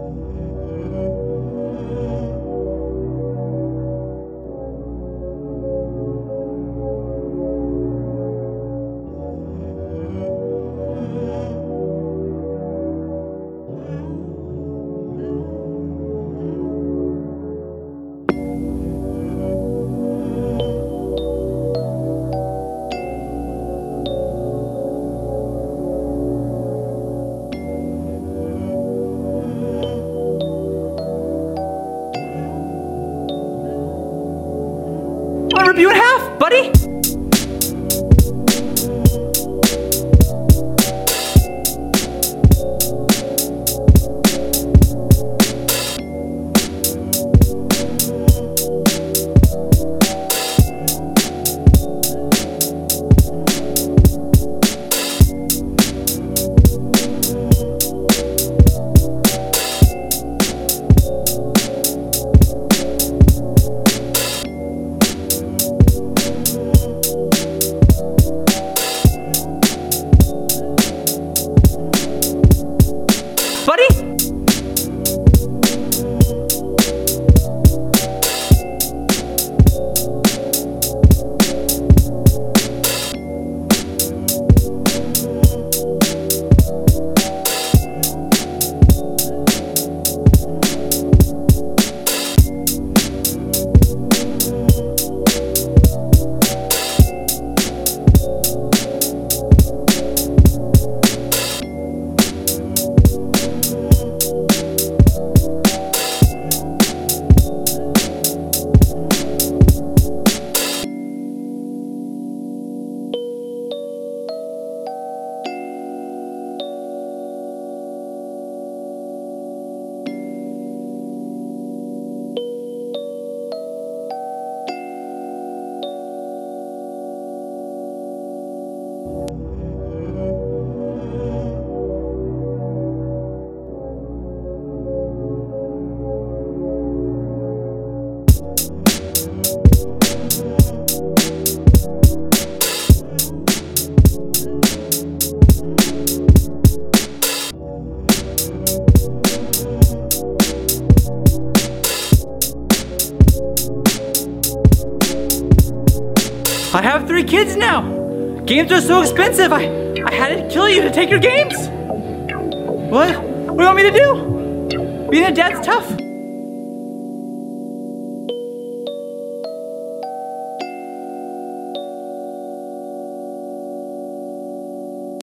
Música rip you in half, buddy? Buddy? Have three kids now. Games are so expensive. I, I had to kill you to take your games. What? What do you want me to do? Being a dad's tough.